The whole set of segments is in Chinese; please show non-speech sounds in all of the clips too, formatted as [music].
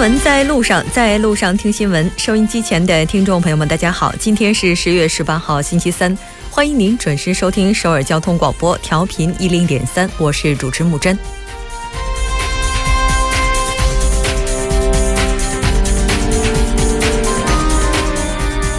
闻在路上，在路上听新闻。收音机前的听众朋友们，大家好，今天是十月十八号，星期三，欢迎您准时收听首尔交通广播，调频一零点三，我是主持木真。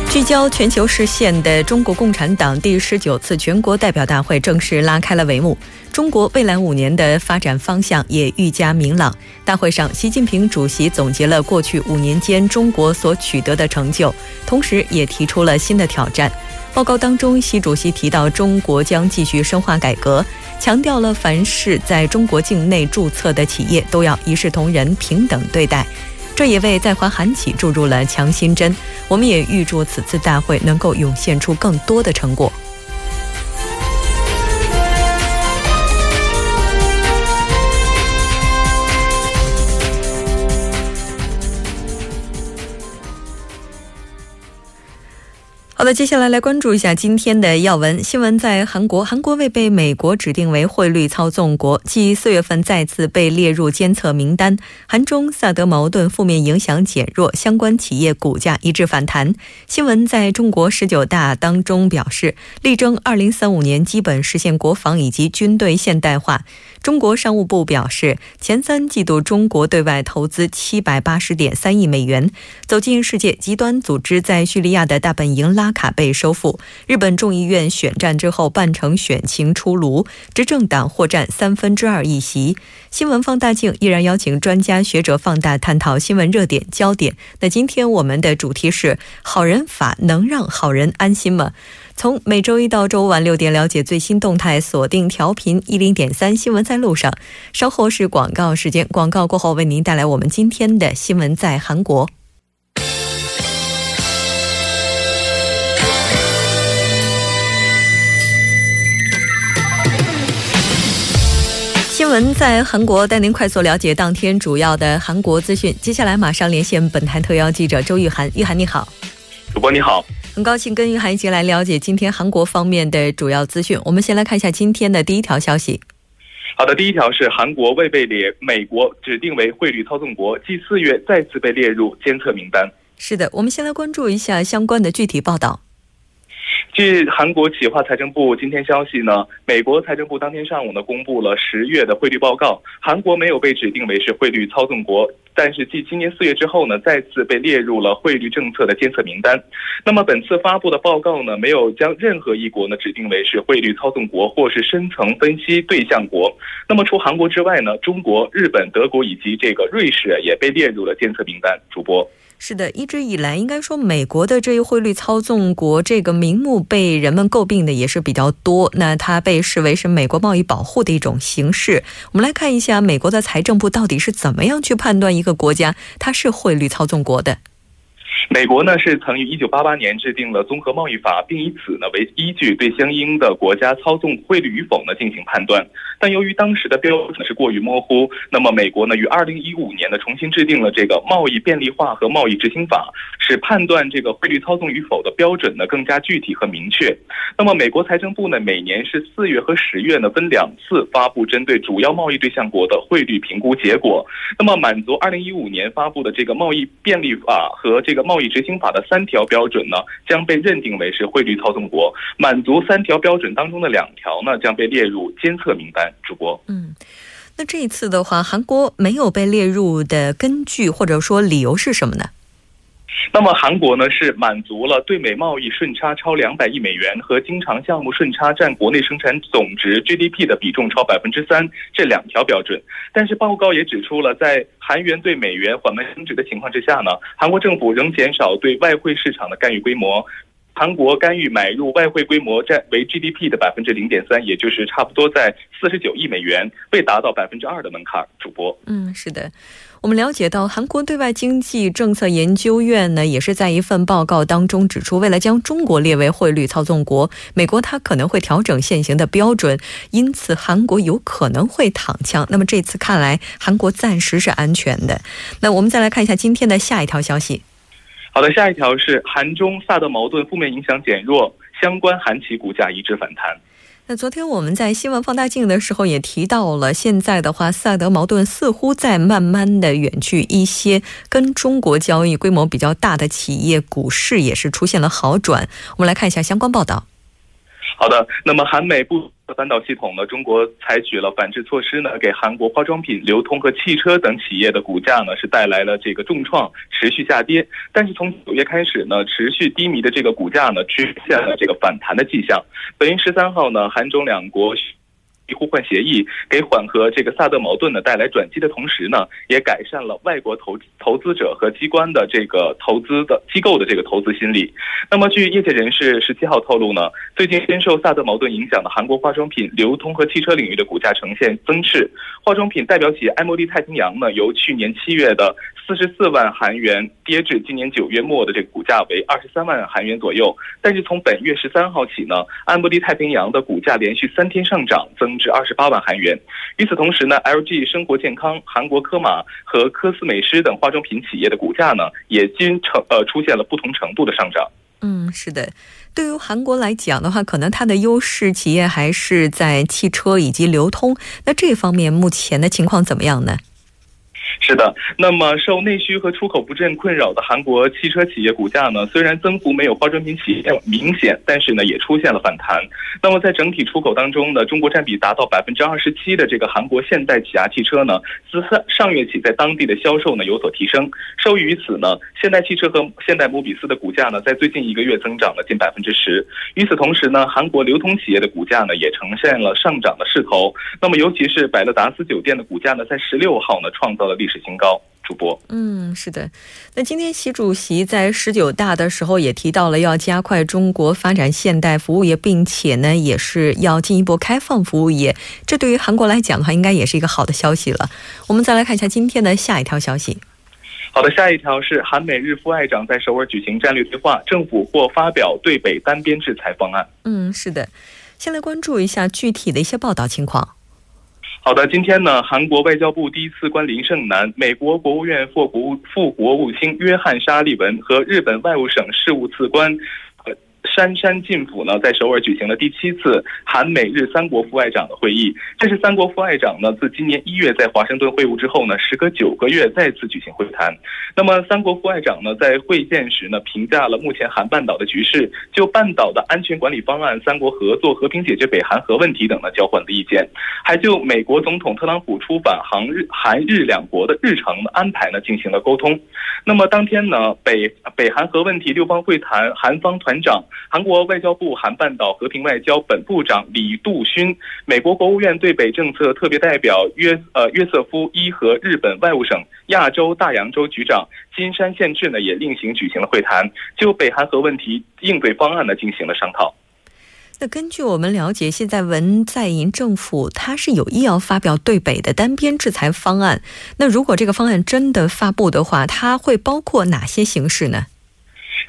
聚焦全球视线的中国共产党第十九次全国代表大会正式拉开了帷幕。中国未来五年的发展方向也愈加明朗。大会上，习近平主席总结了过去五年间中国所取得的成就，同时也提出了新的挑战。报告当中，习主席提到，中国将继续深化改革，强调了凡是在中国境内注册的企业都要一视同仁、平等对待。这也为在华韩企注入了强心针。我们也预祝此次大会能够涌现出更多的成果。好的，接下来来关注一下今天的要闻新闻。在韩国，韩国未被美国指定为汇率操纵国，继四月份再次被列入监测名单。韩中萨德矛盾负面影响减弱，相关企业股价一致反弹。新闻在中国十九大当中表示，力争二零三五年基本实现国防以及军队现代化。中国商务部表示，前三季度中国对外投资七百八十点三亿美元。走进世界，极端组织在叙利亚的大本营拉卡被收复。日本众议院选战之后，半程选情出炉，执政党获占三分之二议席。新闻放大镜依然邀请专家学者放大探讨新闻热点焦点。那今天我们的主题是：好人法能让好人安心吗？从每周一到周五晚六点了解最新动态，锁定调频一零点三新闻在路上。稍后是广告时间，广告过后为您带来我们今天的新闻在韩国。新闻在韩国，带您快速了解当天主要的韩国资讯。接下来马上连线本台特邀记者周玉涵，玉涵你好，主播你好。很高兴跟玉涵一起来了解今天韩国方面的主要资讯。我们先来看一下今天的第一条消息。好的，第一条是韩国未被列美国指定为汇率操纵国，继四月再次被列入监测名单。是的，我们先来关注一下相关的具体报道。据韩国企划财政部今天消息呢，美国财政部当天上午呢公布了十月的汇率报告，韩国没有被指定为是汇率操纵国。但是继今年四月之后呢，再次被列入了汇率政策的监测名单。那么本次发布的报告呢，没有将任何一国呢指定为是汇率操纵国或是深层分析对象国。那么除韩国之外呢，中国、日本、德国以及这个瑞士也被列入了监测名单。主播。是的，一直以来，应该说美国的这一汇率操纵国这个名目被人们诟病的也是比较多。那它被视为是美国贸易保护的一种形式。我们来看一下美国的财政部到底是怎么样去判断一个国家它是汇率操纵国的。美国呢是曾于一九八八年制定了综合贸易法，并以此呢为依据，对相应的国家操纵汇率与否呢进行判断。但由于当时的标准是过于模糊，那么美国呢于二零一五年呢重新制定了这个贸易便利化和贸易执行法，使判断这个汇率操纵与否的标准呢更加具体和明确。那么美国财政部呢每年是四月和十月呢分两次发布针对主要贸易对象国的汇率评估结果。那么满足二零一五年发布的这个贸易便利法和这个贸易执行法的三条标准呢，将被认定为是汇率操纵国。满足三条标准当中的两条呢，将被列入监测名单。主播，嗯，那这一次的话，韩国没有被列入的根据或者说理由是什么呢？那么韩国呢是满足了对美贸易顺差超两百亿美元和经常项目顺差占国内生产总值 GDP 的比重超百分之三这两条标准。但是报告也指出了，在韩元对美元缓慢升值的情况之下呢，韩国政府仍减少对外汇市场的干预规模。韩国干预买入外汇规模占为 GDP 的百分之零点三，也就是差不多在四十九亿美元，未达到百分之二的门槛。主播，嗯，是的，我们了解到，韩国对外经济政策研究院呢，也是在一份报告当中指出，为了将中国列为汇率操纵国，美国它可能会调整现行的标准，因此韩国有可能会躺枪。那么这次看来，韩国暂时是安全的。那我们再来看一下今天的下一条消息。好的，下一条是韩中萨德矛盾负面影响减弱，相关韩企股价一致反弹。那昨天我们在新闻放大镜的时候也提到了，现在的话，萨德矛盾似乎在慢慢的远去，一些跟中国交易规模比较大的企业股市也是出现了好转。我们来看一下相关报道。好的，那么韩美不半导系统呢？中国采取了反制措施呢，给韩国化妆品、流通和汽车等企业的股价呢是带来了这个重创，持续下跌。但是从九月开始呢，持续低迷的这个股价呢，出现了这个反弹的迹象。本月十三号呢，韩中两国。互换协议给缓和这个萨德矛盾呢带来转机的同时呢，也改善了外国投投资者和机关的这个投资的机构的这个投资心理。那么，据业界人士十七号透露呢，最近深受萨德矛盾影响的韩国化妆品、流通和汽车领域的股价呈现增势。化妆品代表企业艾茉莉太平洋呢，由去年七月的四十四万韩元跌至今年九月末的这个股价为二十三万韩元左右。但是从本月十三号起呢，艾茉莉太平洋的股价连续三天上涨，增。是二十八万韩元。与此同时呢，LG 生活健康、韩国科马和科斯美诗等化妆品企业的股价呢，也均成呃出现了不同程度的上涨。嗯，是的。对于韩国来讲的话，可能它的优势企业还是在汽车以及流通。那这方面目前的情况怎么样呢？是的，那么受内需和出口不振困扰的韩国汽车企业股价呢，虽然增幅没有化妆品企业明显，但是呢也出现了反弹。那么在整体出口当中呢，中国占比达到百分之二十七的这个韩国现代起亚汽车呢，自上上月起在当地的销售呢有所提升。受益于此呢，现代汽车和现代摩比斯的股价呢，在最近一个月增长了近百分之十。与此同时呢，韩国流通企业的股价呢也呈现了上涨的势头。那么尤其是百乐达斯酒店的股价呢，在十六号呢创造了历史。新高，主播。嗯，是的。那今天习主席在十九大的时候也提到了要加快中国发展现代服务业，并且呢也是要进一步开放服务业。这对于韩国来讲的话，应该也是一个好的消息了。我们再来看一下今天的下一条消息。好的，下一条是韩美日副外长在首尔举行战略对话，政府或发表对北单边制裁方案。嗯，是的。先来关注一下具体的一些报道情况。好的，今天呢，韩国外交部第一次官林胜男、美国国务院副国务副国务卿约翰沙利文和日本外务省事务次官。杉山进府呢，在首尔举行了第七次韩美日三国副外长的会议。这是三国副外长呢，自今年一月在华盛顿会晤之后呢，时隔九个月再次举行会谈。那么，三国副外长呢，在会见时呢，评价了目前韩半岛的局势，就半岛的安全管理方案、三国合作、和平解决北韩核问题等呢，交换了意见，还就美国总统特朗普出访韩日韩日两国的日程安排呢，进行了沟通。那么当天呢，北北韩核问题六方会谈，韩方团长。韩国外交部韩半岛和平外交本部长李杜勋，美国国务院对北政策特别代表约呃约瑟夫伊和日本外务省亚洲大洋洲局长金山宪治呢也另行举行了会谈，就北韩核问题应对方案呢进行了商讨。那根据我们了解，现在文在寅政府他是有意要发表对北的单边制裁方案。那如果这个方案真的发布的话，它会包括哪些形式呢？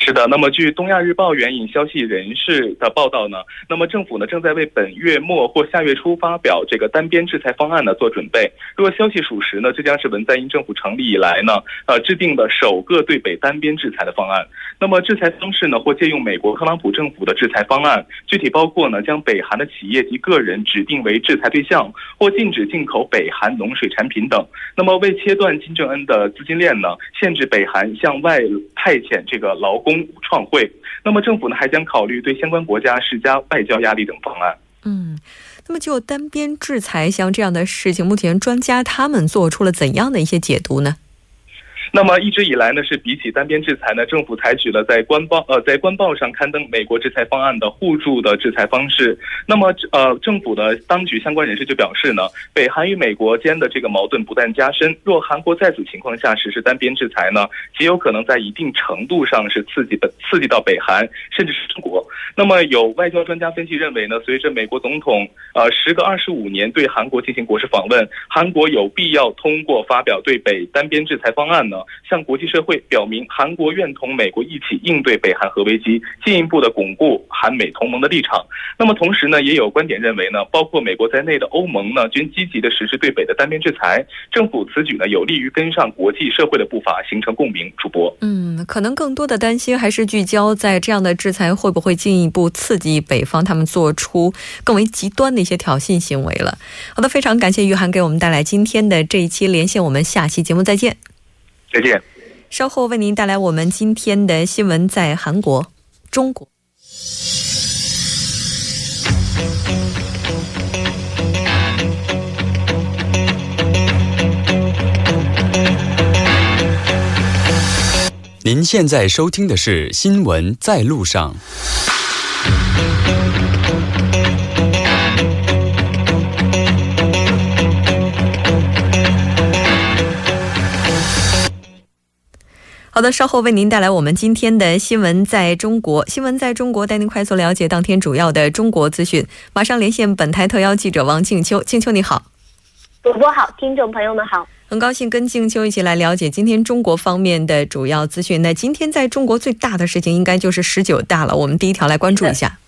是的，那么据东亚日报援引消息人士的报道呢，那么政府呢正在为本月末或下月初发表这个单边制裁方案呢做准备。若消息属实呢，这将是文在寅政府成立以来呢，呃制定的首个对北单边制裁的方案。那么制裁方式呢，或借用美国特朗普政府的制裁方案，具体包括呢，将北韩的企业及个人指定为制裁对象，或禁止进口北韩农水产品等。那么为切断金正恩的资金链呢，限制北韩向外派遣这个劳工。创会，那么政府呢还将考虑对相关国家施加外交压力等方案。嗯，那么就单边制裁像这样的事情，目前专家他们做出了怎样的一些解读呢？那么一直以来呢，是比起单边制裁呢，政府采取了在官报呃在官报上刊登美国制裁方案的互助的制裁方式。那么呃政府的当局相关人士就表示呢，北韩与美国间的这个矛盾不断加深，若韩国在此情况下实施单边制裁呢，极有可能在一定程度上是刺激的刺激到北韩甚至是中国。那么有外交专家分析认为呢，随着美国总统呃时隔二十五年对韩国进行国事访问，韩国有必要通过发表对北单边制裁方案呢。向国际社会表明韩国愿同美国一起应对北韩核危机，进一步的巩固韩美同盟的立场。那么同时呢，也有观点认为呢，包括美国在内的欧盟呢，均积极的实施对北的单边制裁。政府此举呢，有利于跟上国际社会的步伐，形成共鸣。主播，嗯，可能更多的担心还是聚焦在这样的制裁会不会进一步刺激北方他们做出更为极端的一些挑衅行为了。好的，非常感谢于涵给我们带来今天的这一期连线，我们下期节目再见。再见。稍后为您带来我们今天的新闻，在韩国、中国。您现在收听的是《新闻在路上》。好的，稍后为您带来我们今天的新闻在中国。新闻在中国，带您快速了解当天主要的中国资讯。马上连线本台特邀记者王静秋，静秋你好，主播好，听众朋友们好。很高兴跟静秋一起来了解今天中国方面的主要资讯。那今天在中国最大的事情应该就是十九大了。我们第一条来关注一下。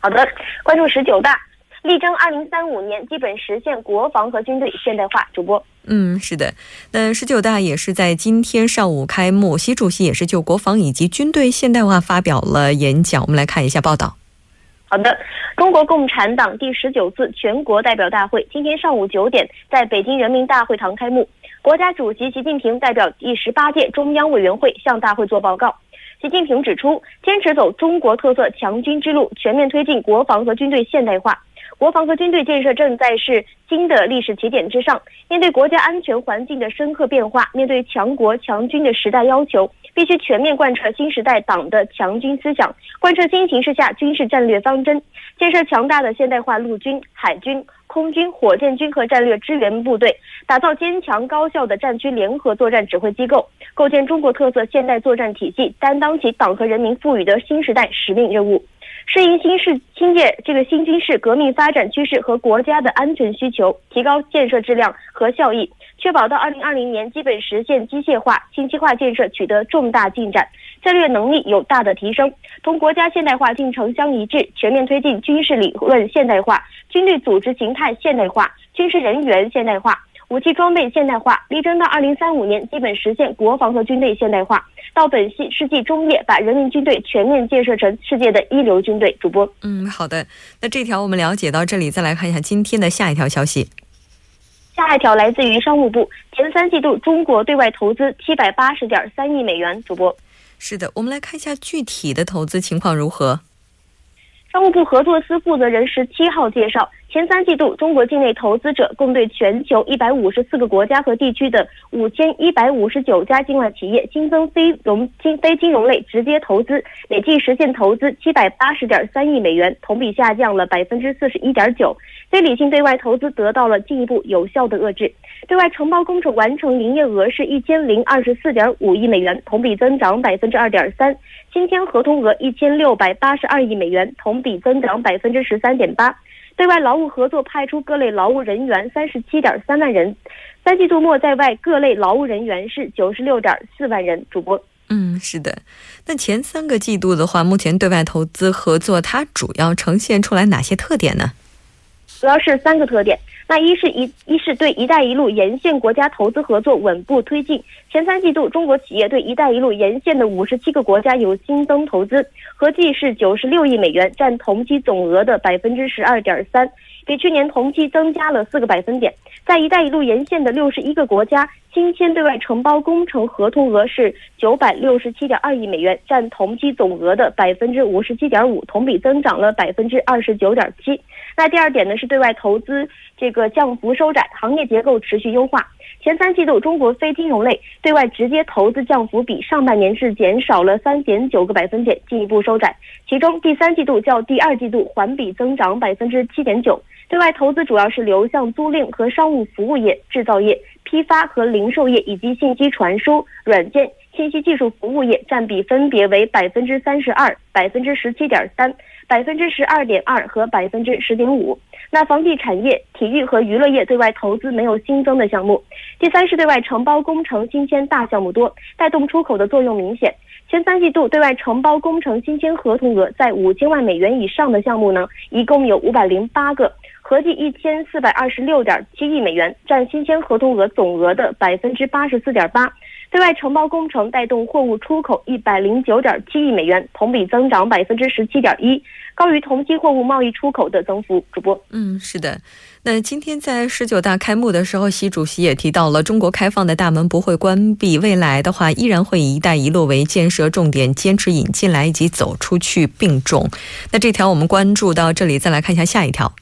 好的，关注十九大，力争二零三五年基本实现国防和军队现代化。主播，嗯，是的。那十九大也是在今天上午开幕，习主席也是就国防以及军队现代化发表了演讲。我们来看一下报道。好的，中国共产党第十九次全国代表大会今天上午九点在北京人民大会堂开幕。国家主席习近平代表第十八届中央委员会向大会作报告。习近平指出，坚持走中国特色强军之路，全面推进国防和军队现代化。国防和军队建设正在是新的历史起点之上。面对国家安全环境的深刻变化，面对强国强军的时代要求。必须全面贯彻新时代党的强军思想，贯彻新形势下军事战略方针，建设强大的现代化陆军、海军、空军、火箭军和战略支援部队，打造坚强高效的战区联合作战指挥机构，构建中国特色现代作战体系，担当起党和人民赋予的新时代使命任务，适应新世新界这个新军事革命发展趋势和国家的安全需求，提高建设质量和效益。确保到二零二零年基本实现机械化、信息化建设取得重大进展，战略能力有大的提升，同国家现代化进程相一致，全面推进军事理论现代化、军队组织形态现代化、军事人员现代化、武器装备现代化，力争到二零三五年基本实现国防和军队现代化，到本系世纪中叶把人民军队全面建设成世界的一流军队。主播，嗯，好的，那这条我们了解到这里，再来看一下今天的下一条消息。下一条来自于商务部，前三季度中国对外投资七百八十点三亿美元。主播，是的，我们来看一下具体的投资情况如何。商务部合作司负责人十七号介绍。前三季度，中国境内投资者共对全球一百五十四个国家和地区的五千一百五十九家境外企业新增非融金非金融类直接投资，累计实现投资七百八十点三亿美元，同比下降了百分之四十一点九。非理性对外投资得到了进一步有效的遏制。对外承包工程完成营业额是一千零二十四点五亿美元，同比增长百分之二点三。新签合同额一千六百八十二亿美元，同比增长百分之十三点八。对外劳务合作派出各类劳务人员三十七点三万人，三季度末在外各类劳务人员是九十六点四万人。主播，嗯，是的。那前三个季度的话，目前对外投资合作它主要呈现出来哪些特点呢？主要是三个特点。那一是一一是对“一带一路”沿线国家投资合作稳步推进。前三季度，中国企业对“一带一路”沿线的五十七个国家有新增投资，合计是九十六亿美元，占同期总额的百分之十二点三，比去年同期增加了四个百分点。在“一带一路”沿线的六十一个国家，新签对外承包工程合同额是九百六十七点二亿美元，占同期总额的百分之五十七点五，同比增长了百分之二十九点七。那第二点呢，是对外投资这个降幅收窄，行业结构持续优化。前三季度，中国非金融类对外直接投资降幅比上半年是减少了三点九个百分点，进一步收窄。其中，第三季度较第二季度环比增长百分之七点九。对外投资主要是流向租赁和商务服务业、制造业、批发和零售业以及信息传输、软件、信息技术服务业，占比分别为百分之三十二、百分之十七点三。百分之十二点二和百分之十点五。那房地产业、体育和娱乐业对外投资没有新增的项目。第三是对外承包工程新签大项目多，带动出口的作用明显。前三季度对外承包工程新签合同额在五千万美元以上的项目呢，一共有五百零八个，合计一千四百二十六点七亿美元，占新签合同额总额的百分之八十四点八。对外承包工程带动货物出口一百零九点七亿美元，同比增长百分之十七点一，高于同期货物贸易出口的增幅。主播，嗯，是的。那今天在十九大开幕的时候，习主席也提到了中国开放的大门不会关闭，未来的话依然会以“一带一路”为建设重点，坚持引进来以及走出去并重。那这条我们关注到这里，再来看一下下一条。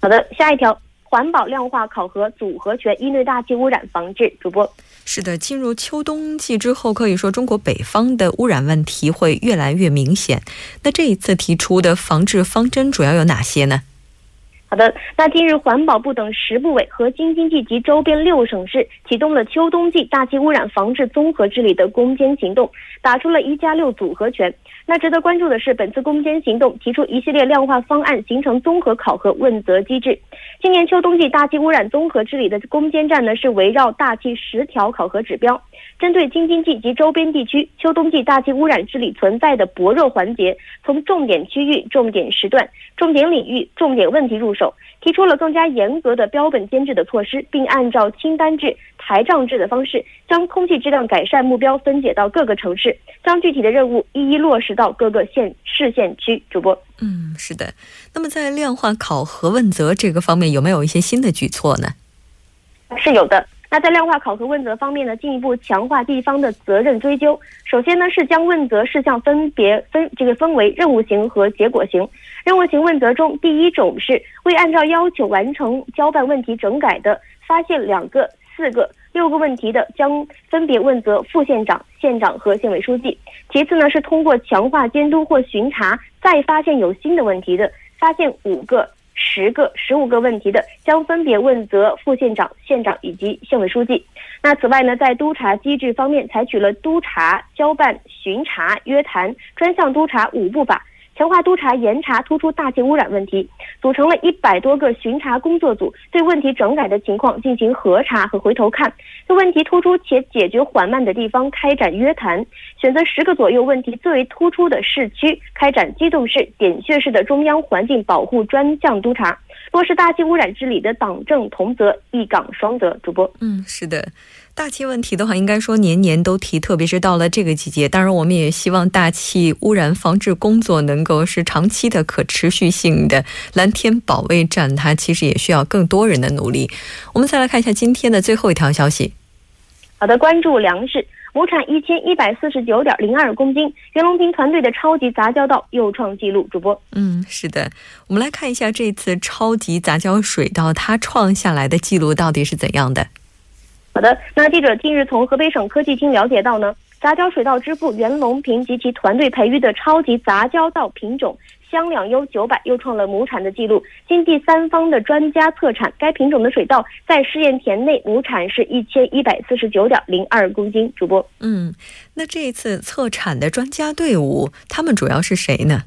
好的，下一条。环保量化考核组合拳应对大气污染防治。主播是的，进入秋冬季之后，可以说中国北方的污染问题会越来越明显。那这一次提出的防治方针主要有哪些呢？好的，那近日环保部等十部委和京津冀及周边六省市启动了秋冬季大气污染防治综合治理的攻坚行动，打出了一加六组合拳。那值得关注的是，本次攻坚行动提出一系列量化方案，形成综合考核问责机制。今年秋冬季大气污染综合治理的攻坚战呢，是围绕大气十条考核指标，针对京津冀及周边地区秋冬季大气污染治理存在的薄弱环节，从重点区域、重点时段、重点领域、重点问题入手，提出了更加严格的标本监制的措施，并按照清单制、台账制的方式，将空气质量改善目标分解到各个城市，将具体的任务一一落实。到各个县市县区，主播，嗯，是的。那么在量化考核问责这个方面，有没有一些新的举措呢？是有的。那在量化考核问责方面呢，进一步强化地方的责任追究。首先呢，是将问责事项分别分这个分为任务型和结果型。任务型问责中，第一种是未按照要求完成交办问题整改的，发现两个、四个。六个问题的将分别问责副县长、县长和县委书记。其次呢，是通过强化监督或巡查，再发现有新的问题的，发现五个、十个、十五个问题的，将分别问责副县长、县长以及县委书记。那此外呢，在督查机制方面，采取了督查、交办、巡查、约谈、专项督查五步法。强化督查严查突出大气污染问题，组成了一百多个巡查工作组，对问题整改的情况进行核查和回头看，对问题突出且解决缓慢的地方开展约谈，选择十个左右问题最为突出的市区，开展机动式、点穴式的中央环境保护专项督查，落实大气污染治理的党政同责、一岗双责。主播，嗯，是的。大气问题的话，应该说年年都提，特别是到了这个季节。当然，我们也希望大气污染防治工作能够是长期的、可持续性的。蓝天保卫战，它其实也需要更多人的努力。我们再来看一下今天的最后一条消息。好的，关注粮食，亩产一千一百四十九点零二公斤，袁隆平团队的超级杂交稻又创纪录。主播，嗯，是的，我们来看一下这次超级杂交水稻它创下来的记录到底是怎样的。好的，那记者近日从河北省科技厅了解到呢，杂交水稻之父袁隆平及其团队培育的超级杂交稻品种香两优九百又创了亩产的记录。经第三方的专家测产，该品种的水稻在试验田内亩产是一千一百四十九点零二公斤。主播，嗯，那这一次测产的专家队伍，他们主要是谁呢？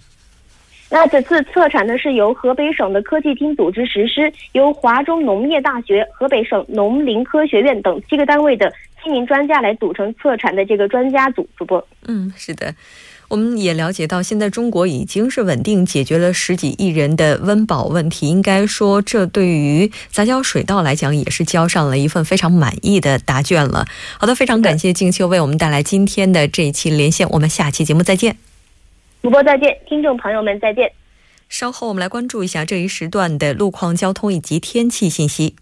那此次测产呢，是由河北省的科技厅组织实施，由华中农业大学、河北省农林科学院等七个单位的七名专家来组成测产的这个专家组。主播，嗯，是的，我们也了解到，现在中国已经是稳定解决了十几亿人的温饱问题，应该说，这对于杂交水稻来讲，也是交上了一份非常满意的答卷了。好的，非常感谢静秋为我们带来今天的这一期连线，我们下期节目再见。主播再见，听众朋友们再见。稍后我们来关注一下这一时段的路况、交通以及天气信息。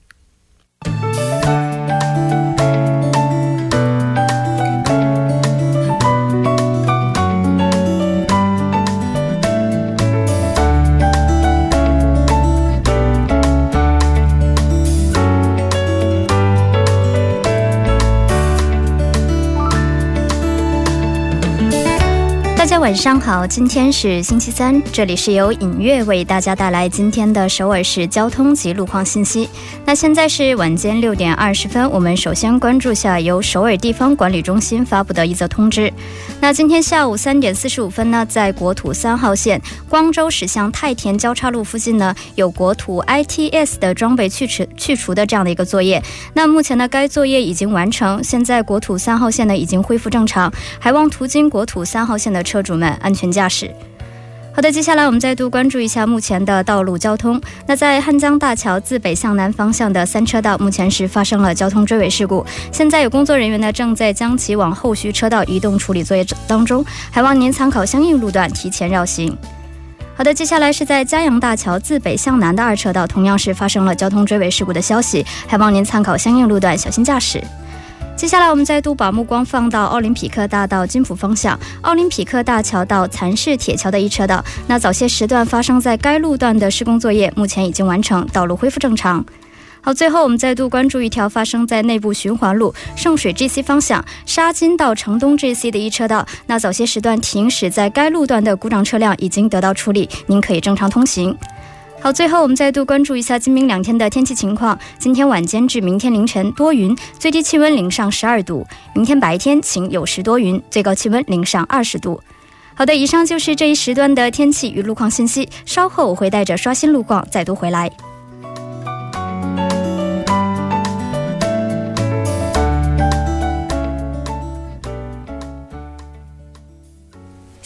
晚上好，今天是星期三，这里是由影月为大家带来今天的首尔市交通及路况信息。那现在是晚间六点二十分，我们首先关注下由首尔地方管理中心发布的一则通知。那今天下午三点四十五分呢，在国土三号线光州驶向太田交叉路附近呢，有国土 ITS 的装备去除去除的这样的一个作业。那目前呢，该作业已经完成，现在国土三号线呢已经恢复正常，还望途经国土三号线的车主。们安全驾驶。好的，接下来我们再度关注一下目前的道路交通。那在汉江大桥自北向南方向的三车道，目前是发生了交通追尾事故，现在有工作人员呢正在将其往后续车道移动处理作业当中，还望您参考相应路段提前绕行。好的，接下来是在嘉阳大桥自北向南的二车道，同样是发生了交通追尾事故的消息，还望您参考相应路段小心驾驶。接下来，我们再度把目光放到奥林匹克大道金浦方向，奥林匹克大桥到蚕市铁桥的一车道。那早些时段发生在该路段的施工作业，目前已经完成，道路恢复正常。好，最后我们再度关注一条发生在内部循环路圣水 GC 方向沙金到城东 GC 的一车道。那早些时段停驶在该路段的故障车辆已经得到处理，您可以正常通行。好，最后我们再度关注一下今明两天的天气情况。今天晚间至明天凌晨多云，最低气温零上十二度；明天白天晴有时多云，最高气温零上二十度。好的，以上就是这一时段的天气与路况信息。稍后我会带着刷新路况再度回来。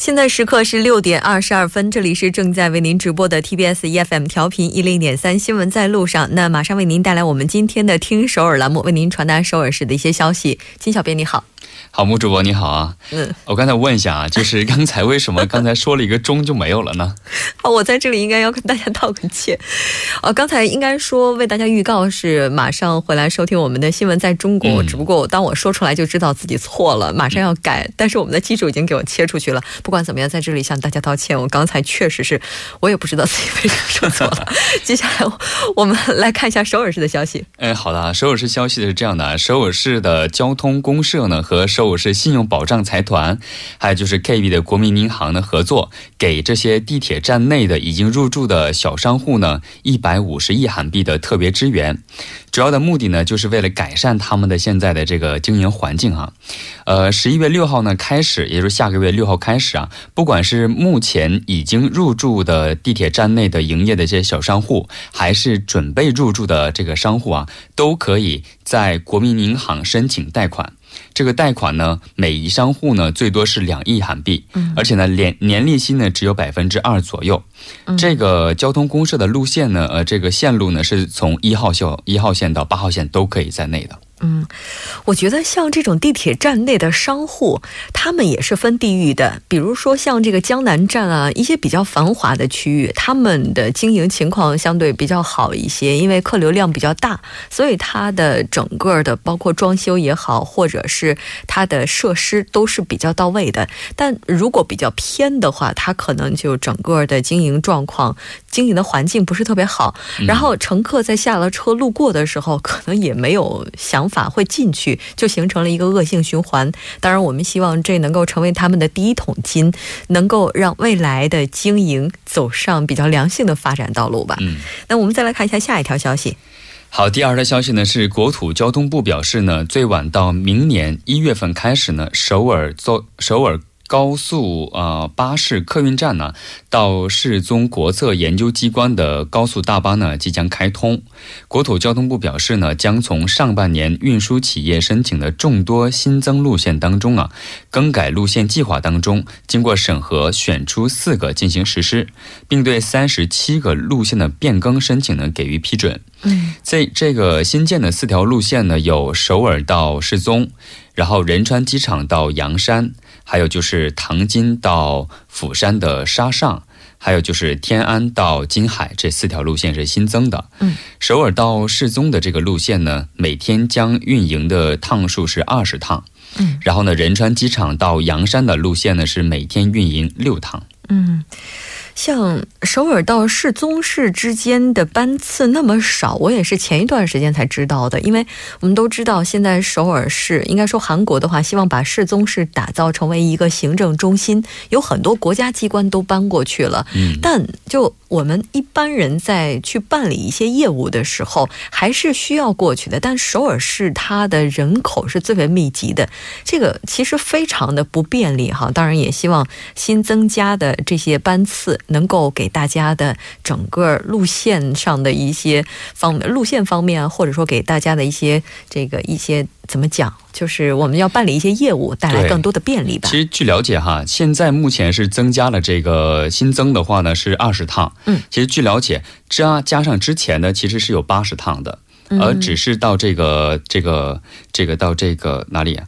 现在时刻是六点二十二分，这里是正在为您直播的 TBS EFM 调频一零点三新闻在路上。那马上为您带来我们今天的听首尔栏目，为您传达首尔市的一些消息。金小编你好。好，木主播你好啊，嗯，我刚才问一下啊，就是刚才为什么刚才说了一个钟就没有了呢？[laughs] 哦，我在这里应该要跟大家道个歉，[laughs] 哦，刚才应该说为大家预告是马上回来收听我们的新闻在中国，只不过当我说出来就知道自己错了，马上要改，但是我们的机主已经给我切出去了。不管怎么样，在这里向大家道歉，我刚才确实是我也不知道自己为什么说错了。[laughs] 接下来我们来看一下首尔市的消息。哎，好的，首尔市消息是这样的，首尔市的交通公社呢和首尔市信用保障财团，还有就是 KB 的国民银行的合作，给这些地铁站内的已经入驻的小商户呢，一百五十亿韩币的特别支援。主要的目的呢，就是为了改善他们的现在的这个经营环境啊。呃，十一月六号呢开始，也就是下个月六号开始啊，不管是目前已经入驻的地铁站内的营业的一些小商户，还是准备入驻的这个商户啊，都可以在国民银行申请贷款。这个贷款呢，每一商户呢最多是两亿韩币，而且呢年年利息呢只有百分之二左右。这个交通公社的路线呢，呃，这个线路呢是从一号线一号线到八号线都可以在内的。嗯，我觉得像这种地铁站内的商户，他们也是分地域的。比如说像这个江南站啊，一些比较繁华的区域，他们的经营情况相对比较好一些，因为客流量比较大，所以它的整个的包括装修也好，或者是它的设施都是比较到位的。但如果比较偏的话，它可能就整个的经营状况、经营的环境不是特别好。然后乘客在下了车路过的时候，可能也没有想。法会进去，就形成了一个恶性循环。当然，我们希望这能够成为他们的第一桶金，能够让未来的经营走上比较良性的发展道路吧。嗯，那我们再来看一下下一条消息。好，第二条消息呢是国土交通部表示呢，最晚到明年一月份开始呢，首尔做首尔。高速呃巴士客运站呢，到世宗国策研究机关的高速大巴呢即将开通。国土交通部表示呢，将从上半年运输企业申请的众多新增路线当中啊，更改路线计划当中，经过审核选出四个进行实施，并对三十七个路线的变更申请呢给予批准。嗯，在这个新建的四条路线呢，有首尔到世宗，然后仁川机场到阳山。还有就是唐津到釜山的沙上，还有就是天安到金海这四条路线是新增的。嗯，首尔到世宗的这个路线呢，每天将运营的趟数是二十趟。嗯，然后呢，仁川机场到阳山的路线呢是每天运营六趟。嗯。像首尔到世宗市之间的班次那么少，我也是前一段时间才知道的。因为我们都知道，现在首尔市应该说韩国的话，希望把世宗市打造成为一个行政中心，有很多国家机关都搬过去了。嗯，但就我们一般人在去办理一些业务的时候，还是需要过去的。但首尔市它的人口是最为密集的，这个其实非常的不便利哈。当然，也希望新增加的这些班次。能够给大家的整个路线上的一些方路线方面，或者说给大家的一些这个一些怎么讲，就是我们要办理一些业务，带来更多的便利吧。其实据了解哈，现在目前是增加了这个新增的话呢是二十趟。嗯，其实据了解，加加上之前呢其实是有八十趟的，而只是到这个这个这个到这个哪里，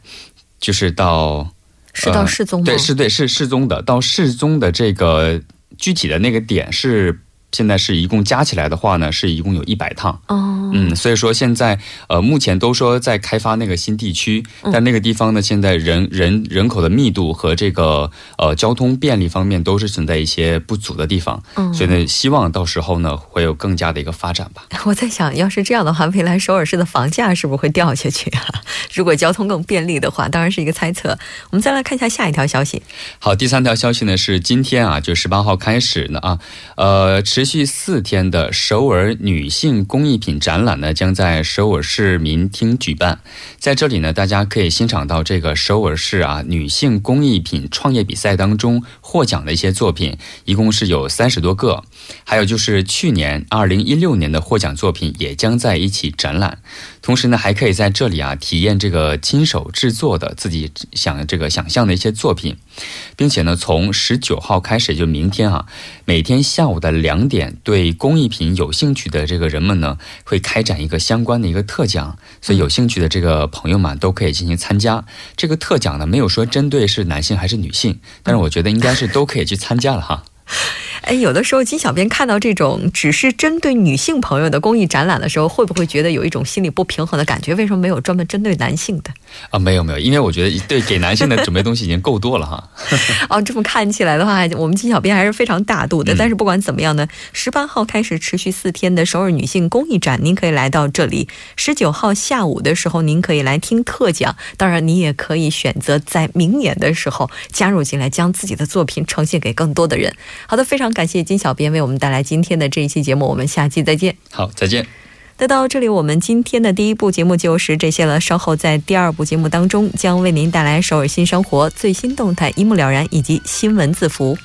就是到是到世宗吗？对，是对是世宗的，到世宗的这个。具体的那个点是。现在是一共加起来的话呢，是一共有一百趟。哦，嗯，所以说现在呃，目前都说在开发那个新地区，但那个地方呢，现在人人人口的密度和这个呃交通便利方面都是存在一些不足的地方。嗯，所以呢，希望到时候呢会有更加的一个发展吧。[laughs] 我在想，要是这样的话，未来首尔市的房价是不是会掉下去啊？[laughs] 如果交通更便利的话，当然是一个猜测。我们再来看一下下一条消息。好，第三条消息呢是今天啊，就十八号开始呢啊，呃。持续四天的首尔女性工艺品展览呢，将在首尔市民厅举办。在这里呢，大家可以欣赏到这个首尔市啊女性工艺品创业比赛当中获奖的一些作品，一共是有三十多个。还有就是去年二零一六年的获奖作品也将在一起展览。同时呢，还可以在这里啊体验这个亲手制作的自己想这个想象的一些作品，并且呢，从十九号开始，就明天啊，每天下午的两点，对工艺品有兴趣的这个人们呢，会开展一个相关的一个特奖，所以有兴趣的这个朋友们都可以进行参加。这个特奖呢，没有说针对是男性还是女性，但是我觉得应该是都可以去参加了哈。[laughs] 哎，有的时候金小编看到这种只是针对女性朋友的公益展览的时候，会不会觉得有一种心理不平衡的感觉？为什么没有专门针对男性的？啊，没有没有，因为我觉得对给男性的准备东西已经够多了哈。[laughs] [laughs] 哦，这么看起来的话，我们金小编还是非常大度的。但是不管怎么样呢，十八号开始持续四天的首尔女性公益展，您可以来到这里。十九号下午的时候，您可以来听特讲。当然，你也可以选择在明年的时候加入进来，将自己的作品呈现给更多的人。好的，非常感谢金小编为我们带来今天的这一期节目，我们下期再见。好，再见。那到这里，我们今天的第一部节目就是这些了。稍后在第二部节目当中，将为您带来首尔新生活最新动态，一目了然以及新闻字符。